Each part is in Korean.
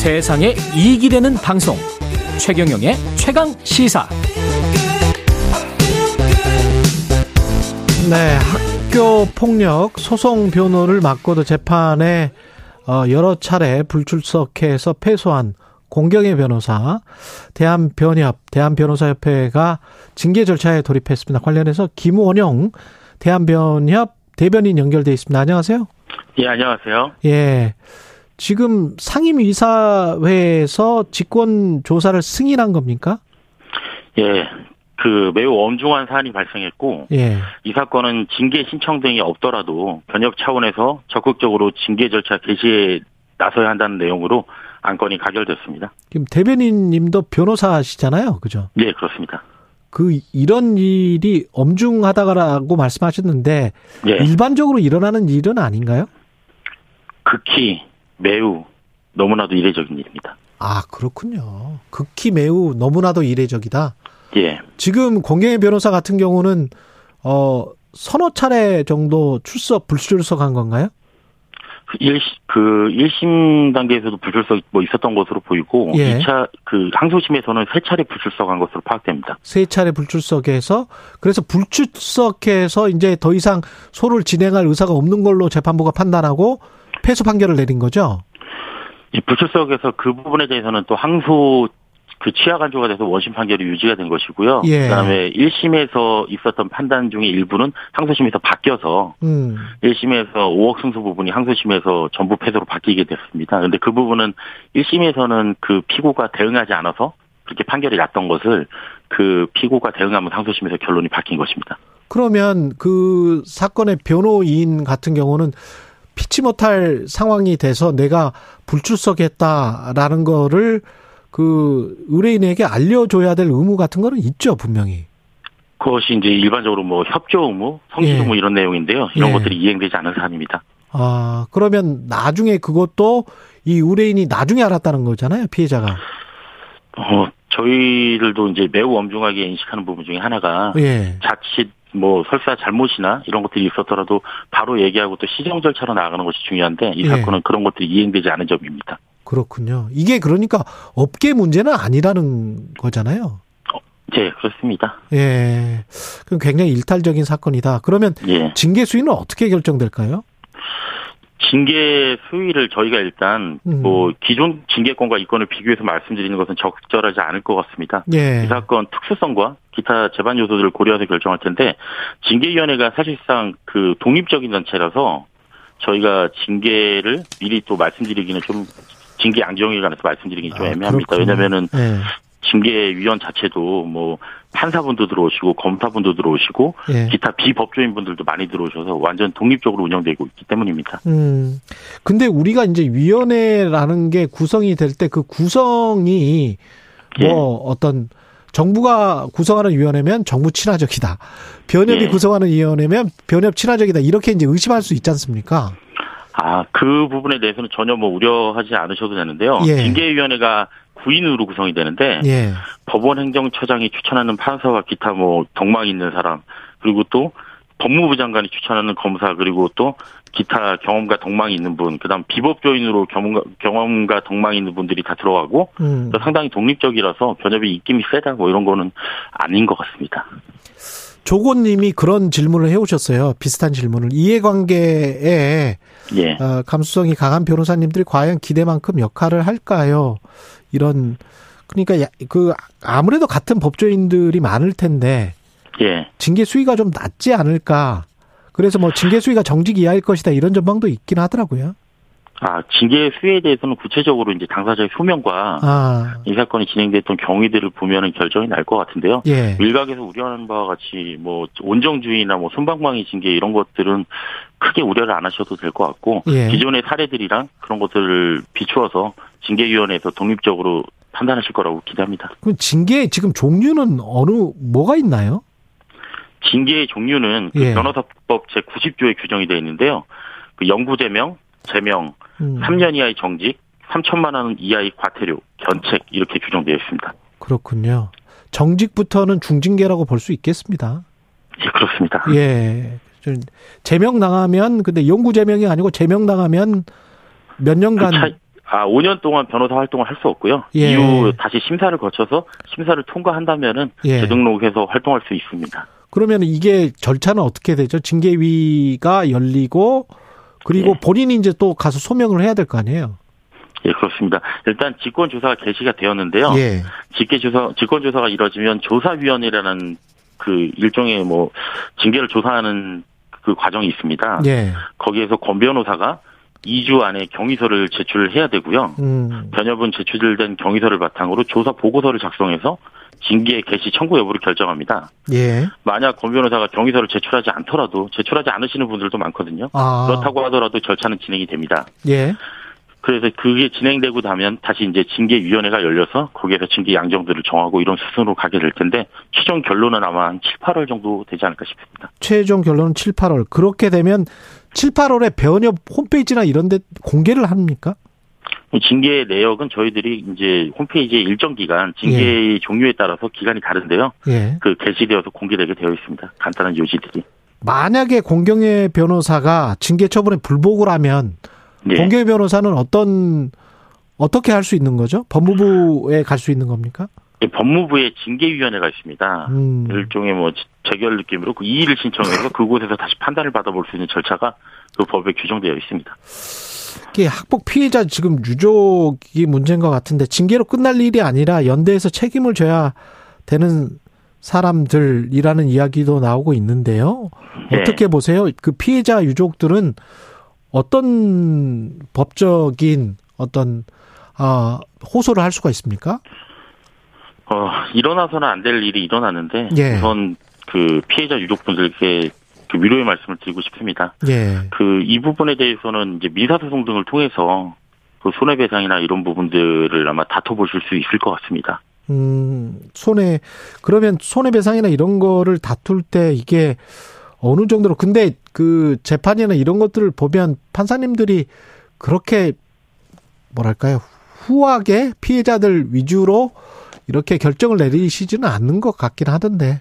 세상에 이익이 되는 방송 최경영의 최강 시사 네, 학교 폭력 소송 변호를 맡고도 재판에 어, 여러 차례 불출석해서 패소한 공경의 변호사 대한변협 대한변호사협회가 징계 절차에 돌입했습니다. 관련해서 김원영 대한변협 대변인 연결돼 있습니다. 안녕하세요. 예, 안녕하세요. 예. 지금 상임이사회에서 직권 조사를 승인한 겁니까? 예. 그 매우 엄중한 사안이 발생했고 예. 이 사건은 징계 신청 등이 없더라도 변협 차원에서 적극적으로 징계 절차 개시에 나서야 한다는 내용으로 안건이 가결됐습니다. 지금 대변인님도 변호사시잖아요. 그죠? 네, 그렇습니다. 그 이런 일이 엄중하다라고 말씀하셨는데 예. 일반적으로 일어나는 일은 아닌가요? 극히 매우 너무나도 이례적인 일입니다. 아 그렇군요. 극히 매우 너무나도 이례적이다. 예. 지금 공경의 변호사 같은 경우는 어 서너 차례 정도 출석 불출석한 건가요? 그 1, 그 1심 단계에서도 불출석 뭐 있었던 것으로 보이고 예. 2차 그 항소심에서는 세 차례 불출석한 것으로 파악됩니다. 세 차례 불출석해서 그래서 불출석해서 이제 더 이상 소를 진행할 의사가 없는 걸로 재판부가 판단하고 패소 판결을 내린 거죠. 이 불출석에서 그 부분에 대해서는 또 항소 그 취하 간조가 돼서 원심 판결이 유지가 된 것이고요. 예. 그다음에 1심에서 있었던 판단 중에 일부는 항소심에서 바뀌어서 음. 1심에서 5억 승소 부분이 항소심에서 전부 패소로 바뀌게 됐습니다. 근데 그 부분은 1심에서는 그 피고가 대응하지 않아서 그렇게 판결이 났던 것을 그 피고가 대응하면 항소심에서 결론이 바뀐 것입니다. 그러면 그 사건의 변호인 같은 경우는 피치 못할 상황이 돼서 내가 불출석했다라는 거를 그 의뢰인에게 알려줘야 될 의무 같은 거는 있죠 분명히. 그것이 이제 일반적으로 뭐 협조 의무, 성실 예. 의무 이런 내용인데요. 이런 예. 것들이 이행되지 않은 사안입니다. 아 그러면 나중에 그것도 이 의뢰인이 나중에 알았다는 거잖아요 피해자가. 어, 저희들도 이제 매우 엄중하게 인식하는 부분 중에 하나가 예. 자칫 뭐 설사 잘못이나 이런 것들이 있었더라도 바로 얘기하고 또 시정 절차로 나아가는 것이 중요한데 이 예. 사건은 그런 것들이 이행되지 않은 점입니다. 그렇군요. 이게 그러니까 업계 문제는 아니라는 거잖아요. 네, 그렇습니다. 예. 그럼 굉장히 일탈적인 사건이다. 그러면 예. 징계 수위는 어떻게 결정될까요? 징계 수위를 저희가 일단 음. 뭐 기존 징계권과 이권을 비교해서 말씀드리는 것은 적절하지 않을 것 같습니다. 예. 이 사건 특수성과 기타 재반 요소들을 고려해서 결정할 텐데 징계위원회가 사실상 그 독립적인 단체라서 저희가 징계를 미리 또 말씀드리기는 좀 징계 양경에 관해서 말씀드리기 좀 아, 애매합니다. 왜냐면은 예. 징계위원 자체도 뭐 판사분도 들어오시고 검사분도 들어오시고 예. 기타 비법조인 분들도 많이 들어오셔서 완전 독립적으로 운영되고 있기 때문입니다. 음. 근데 우리가 이제 위원회라는 게 구성이 될 때 그 구성이 뭐 예. 어떤 정부가 구성하는 위원회면 정부 친화적이다. 변협이 예. 구성하는 위원회면 변협 친화적이다. 이렇게 이제 의심할 수 있지 않습니까? 아, 그 부분에 대해서는 전혀 뭐 우려하지 않으셔도 되는데요. 예. 징계위원회가 9인으로 구성이 되는데 예. 법원 행정처장이 추천하는 판사와 기타 뭐 덕망 있는 사람 그리고 또 법무부 장관이 추천하는 검사 그리고 또 기타 경험과 덕망이 있는 분 그다음 비법조인으로 경험과, 경험과 덕망이 있는 분들이 다 들어가고 음. 또 상당히 독립적이라서 변협이 입김이 세다 뭐 이런 거는 아닌 것 같습니다. 조고님이 그런 질문을 해오셨어요. 비슷한 질문을 이해관계에 예. 어, 감수성이 강한 변호사님들이 과연 기대만큼 역할을 할까요? 이런 그러니까 야- 그 아무래도 같은 법조인들이 많을 텐데 예. 징계 수위가 좀 낮지 않을까? 그래서 뭐 징계 수위가 정직 이하일 것이다 이런 전망도 있긴 하더라고요. 아, 징계 수위에 대해서는 구체적으로 이제 당사자의 소명과 아, 이 사건이 진행됐던 경위들을 보면은 결정이 날 것 같은데요. 예. 일각에서 우려하는 바와 같이 뭐 온정주의나 뭐 손방망이 징계 이런 것들은 크게 우려를 안 하셔도 될 것 같고 예. 기존의 사례들이랑 그런 것들을 비추어서 징계위원회에서 독립적으로 판단하실 거라고 기대합니다. 그럼 징계 지금 종류는 어느 뭐가 있나요? 징계의 종류는 그 예. 변호사법 제 90조에 규정이 되어 있는데요. 그 영구제명, 제명, 음, 3년 이하의 정직, 3천만 원 이하의 과태료, 견책 이렇게 규정되어 있습니다. 그렇군요. 정직부터는 중징계라고 볼 수 있겠습니다. 예, 그렇습니다. 예. 좀 제명 당하면 근데 영구 제명이 아니고 제명 당하면 몇그 년간 차이, 아, 5년 동안 변호사 활동을 할 수 없고요. 예. 이후 다시 심사를 거쳐서 심사를 통과한다면은 예. 재등록해서 활동할 수 있습니다. 그러면 이게 절차는 어떻게 되죠? 징계위가 열리고 그리고 예. 본인이 이제 또 가서 소명을 해야 될 거 아니에요? 예, 그렇습니다. 일단 직권 조사가 개시가 되었는데요. 예. 직계 조사, 직권 조사가 이뤄지면 조사위원회라는 그 일종의 뭐 징계를 조사하는 그 과정이 있습니다. 예. 거기에서 권 변호사가 2주 안에 경위서를 제출해야 되고요. 음. 변협은 제출된 경위서를 바탕으로 조사 보고서를 작성해서 징계 개시 청구 여부를 결정합니다. 예. 만약 권 변호사가 경위서를 제출하지 않더라도 제출하지 않으시는 분들도 많거든요. 아. 그렇다고 하더라도 절차는 진행이 됩니다. 예. 그래서 그게 진행되고 나면 다시 이제 징계위원회가 열려서 거기에서 징계 양정들을 정하고 이런 수순으로 가게 될 텐데 최종 결론은 아마 한 7, 8월 정도 되지 않을까 싶습니다. 최종 결론은 7, 8월. 그렇게 되면 7, 8월에 변협 홈페이지나 이런 데 공개를 합니까? 징계 내역은 저희들이 이제 홈페이지에 일정 기간 징계의 종류에 따라서 기간이 다른데요. 예. 그 게시되어서 공개되게 되어 있습니다. 간단한 요지들이. 만약에 공경혜 변호사가 징계 처분에 불복을 하면 예. 공경혜 변호사는 어떤 어떻게 할 수 있는 거죠? 법무부에 갈 수 있는 겁니까? 예, 법무부에 징계위원회가 있습니다. 음. 일종의 뭐 재결 느낌으로 그 이의를 신청해서 그곳에서 다시 판단을 받아볼 수 있는 절차가 그 법에 규정되어 있습니다. 이게 학폭 피해자 지금 유족이 문제인 것 같은데 징계로 끝날 일이 아니라 연대에서 책임을 져야 되는 사람들이라는 이야기도 나오고 있는데요. 네. 어떻게 보세요? 그 피해자 유족들은 어떤 법적인 어떤 아 호소를 할 수가 있습니까? 어, 일어나서는 안 될 일이 일어나는데 예. 우선 그 피해자 유족분들께 그 위로의 말씀을 드리고 싶습니다. 예. 그이 부분에 대해서는 이제 민사소송 등을 통해서 그 손해배상이나 이런 부분들을 아마 다퉈보실 수 있을 것 같습니다. 음, 손해, 그러면 손해배상이나 이런 거를 다툴 때 이게 어느 정도로, 근데 그 재판이나 이런 것들을 보면 판사님들이 그렇게 뭐랄까요, 후하게 피해자들 위주로 이렇게 결정을 내리시지는 않는 것 같긴 하던데.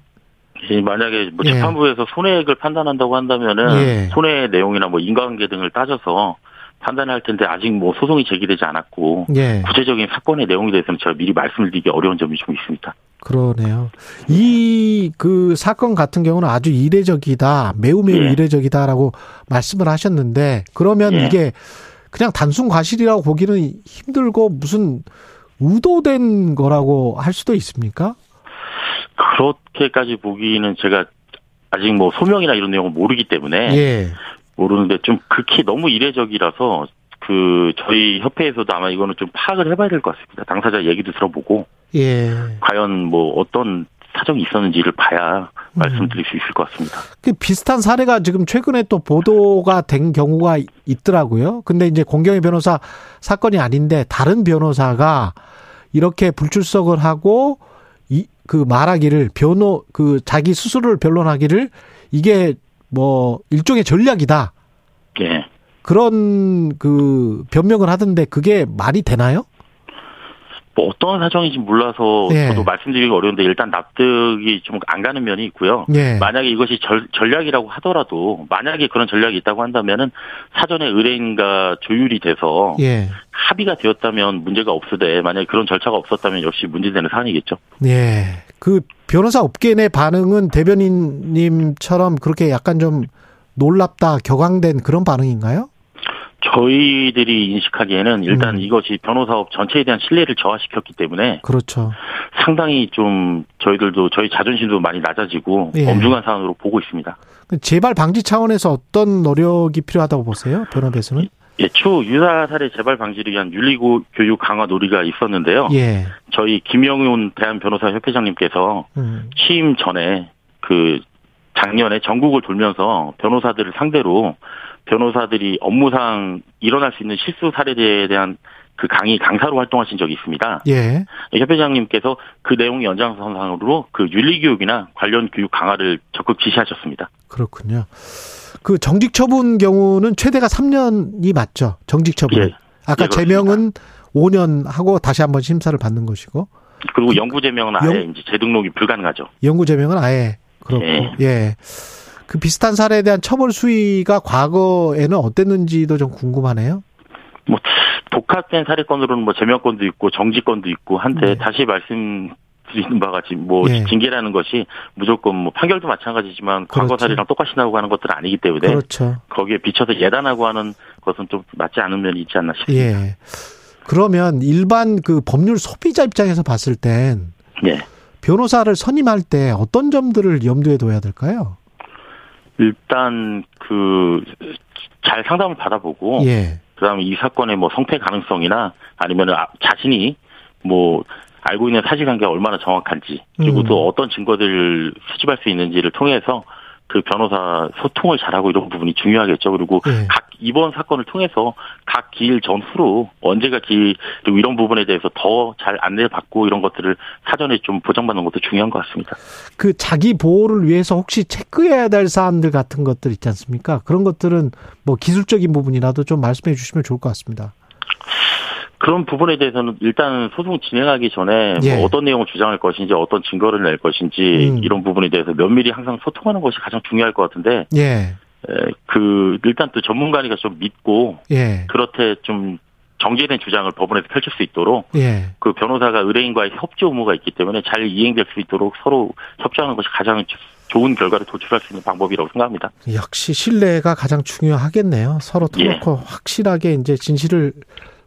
예, 만약에 뭐 예. 재판부에서 손해액을 판단한다고 한다면은 예. 손해 내용이나 뭐 인과관계 등을 따져서 판단할 텐데 아직 뭐 소송이 제기되지 않았고 예, 구체적인 사건의 내용에 대해서는 제가 미리 말씀을 드리기 어려운 점이 좀 있습니다. 그러네요. 이 그 사건 같은 경우는 아주 이례적이다, 매우 매우 예. 이례적이다라고 말씀을 하셨는데, 그러면 예. 이게 그냥 단순 과실이라고 보기는 힘들고 무슨 의도된 거라고 할 수도 있습니까? 그렇게까지 보기는 제가 아직 뭐 소명이나 이런 내용을 모르기 때문에 예. 모르는데 좀 극히 너무 이례적이라서 그 저희 협회에서도 아마 이거는 좀 파악을 해봐야 될 것 같습니다. 당사자 얘기도 들어보고 예. 과연 뭐 어떤 사정이 있었는지를 봐야 말씀드릴 수 있을 것 같습니다. 그 비슷한 사례가 지금 최근에 또 보도가 된 경우가 있더라고요. 근데 이제 공경희 변호사 사건이 아닌데 다른 변호사가 이렇게 불출석을 하고 이 그 말하기를 변호 그 자기 스스로를 변론하기를 이게 뭐 일종의 전략이다. 예. 그런 그 변명을 하던데 그게 말이 되나요? 뭐 어떤 사정인지 몰라서 예. 저도 말씀드리기 어려운데 일단 납득이 좀 안 가는 면이 있고요. 예. 만약에 이것이 절, 전략이라고 하더라도 만약에 그런 전략이 있다고 한다면은 사전에 의뢰인과 조율이 돼서 예. 합의가 되었다면 문제가 없으되 만약에 그런 절차가 없었다면 역시 문제되는 사안이겠죠. 예. 그 변호사 업계 내 반응은 대변인님처럼 그렇게 약간 좀 놀랍다, 격앙된 그런 반응인가요? 저희들이 인식하기에는 일단 음. 이것이 변호사업 전체에 대한 신뢰를 저하시켰기 때문에 그렇죠. 상당히 좀 저희들도 저희 자존심도 많이 낮아지고 예. 엄중한 사안으로 보고 있습니다. 재발 방지 차원에서 어떤 노력이 필요하다고 보세요? 변호대에서는? 예, 추후 유사 사례 재발 방지를 위한 윤리고 교육 강화 놀이가 있었는데요. 예. 저희 김영훈 대한변호사 협회장님께서 음. 취임 전에 그 작년에 전국을 돌면서 변호사들을 상대로 변호사들이 업무상 일어날 수 있는 실수 사례에 대한 그 강의 강사로 활동하신 적이 있습니다. 예. 협회장님께서 그 내용 연장선상으로 그 윤리교육이나 관련 교육 강화를 적극 지시하셨습니다. 그렇군요. 그 정직 처분 경우는 최대가 3년이 맞죠? 정직 처분. 예. 아까 예. 제명은 5년 하고 다시 한번 심사를 받는 것이고 그리고 영구 제명은 아예 영- 이제 재등록이 불가능하죠. 영구 제명은 아예 그렇고. 예. 예. 그 비슷한 사례에 대한 처벌 수위가 과거에는 어땠는지도 좀 궁금하네요. 뭐 독합된 사례건으로는 뭐 제명건도 있고 정지건도 있고 한데 네. 다시 말씀 드리는 바가 지금 뭐 예. 징계라는 것이 무조건 뭐 판결도 마찬가지지만 과거 그렇죠. 사례랑 똑같이 나오고 하는 것들은 아니기 때문에 그렇죠. 거기에 비춰서 예단하고 하는 것은 좀 맞지 않은 면이 있지 않나 싶습니다. 예. 그러면 일반 그 법률 소비자 입장에서 봤을 땐 예. 변호사를 선임할 때 어떤 점들을 염두에 둬야 될까요? 일단 그 잘 상담을 받아보고 예. 그다음에 이 사건의 뭐 성패 가능성이나 아니면 자신이 뭐 알고 있는 사실관계가 얼마나 정확한지 그리고 음. 또 어떤 증거들을 수집할 수 있는지를 통해서 그 변호사 소통을 잘하고 이런 부분이 중요하겠죠. 그리고 예. 각 이번 사건을 통해서 각 기일 전후로 언제가 기 그리고 이런 부분에 대해서 더 잘 안내받고 이런 것들을 사전에 좀 보장받는 것도 중요한 것 같습니다. 그 자기 보호를 위해서 혹시 체크해야 될 사안들 같은 것들 있지 않습니까? 그런 것들은 뭐 기술적인 부분이라도 좀 말씀해 주시면 좋을 것 같습니다. 그런 부분에 대해서는 일단 소송 진행하기 전에 예. 뭐 어떤 내용을 주장할 것인지 어떤 증거를 낼 것인지 음. 이런 부분에 대해서 면밀히 항상 소통하는 것이 가장 중요할 것 같은데 예. 에, 그 일단 또 전문가니까 좀 믿고 예. 그렇게 좀 정제된 주장을 법원에서 펼칠 수 있도록 예. 그 변호사가 의뢰인과의 협조 의무가 있기 때문에 잘 이행될 수 있도록 서로 협조하는 것이 가장 좋은 결과를 도출할 수 있는 방법이라고 생각합니다. 역시 신뢰가 가장 중요하겠네요. 서로 예. 터놓고 확실하게 이제 진실을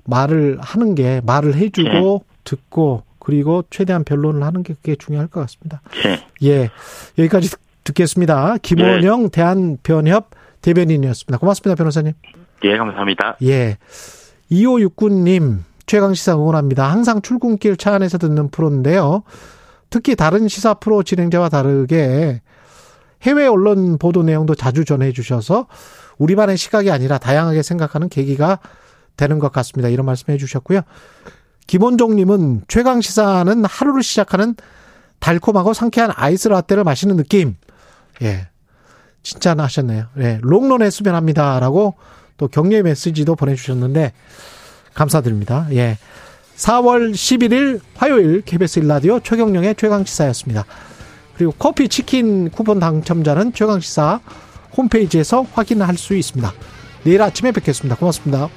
말을 하는 게 말을 해주고 듣고 그리고 최대한 변론을 하는 게 그게 중요할 것 같습니다. 예. 예. 여기까지 듣- 듣겠습니다. 김원영 대한변협 대변인이었습니다. 고맙습니다, 변호사님. 예, 감사합니다. 예. 2569님, 최강 시사 응원합니다. 항상 출근길 차 안에서 듣는 프로인데요. 특히 다른 시사 프로 진행자와 다르게 해외 언론 보도 내용도 자주 전해 주셔서 우리만의 시각이 아니라 다양하게 생각하는 계기가 되는 것 같습니다. 이런 말씀 해 주셨고요. 김원종님은 최강 시사는 하루를 시작하는 달콤하고 상쾌한 아이스 라떼를 마시는 느낌. 예. 진짜 하셨네요. 예. 롱런 했으면 합니다라고 또 격려 메시지도 보내주셨는데 감사드립니다. 예. 4월 11일 화요일 KBS 일라디오 최경령의 최강시사였습니다. 그리고 커피 치킨 쿠폰 당첨자는 최강시사 홈페이지에서 확인할 수 있습니다. 내일 아침에 뵙겠습니다. 고맙습니다.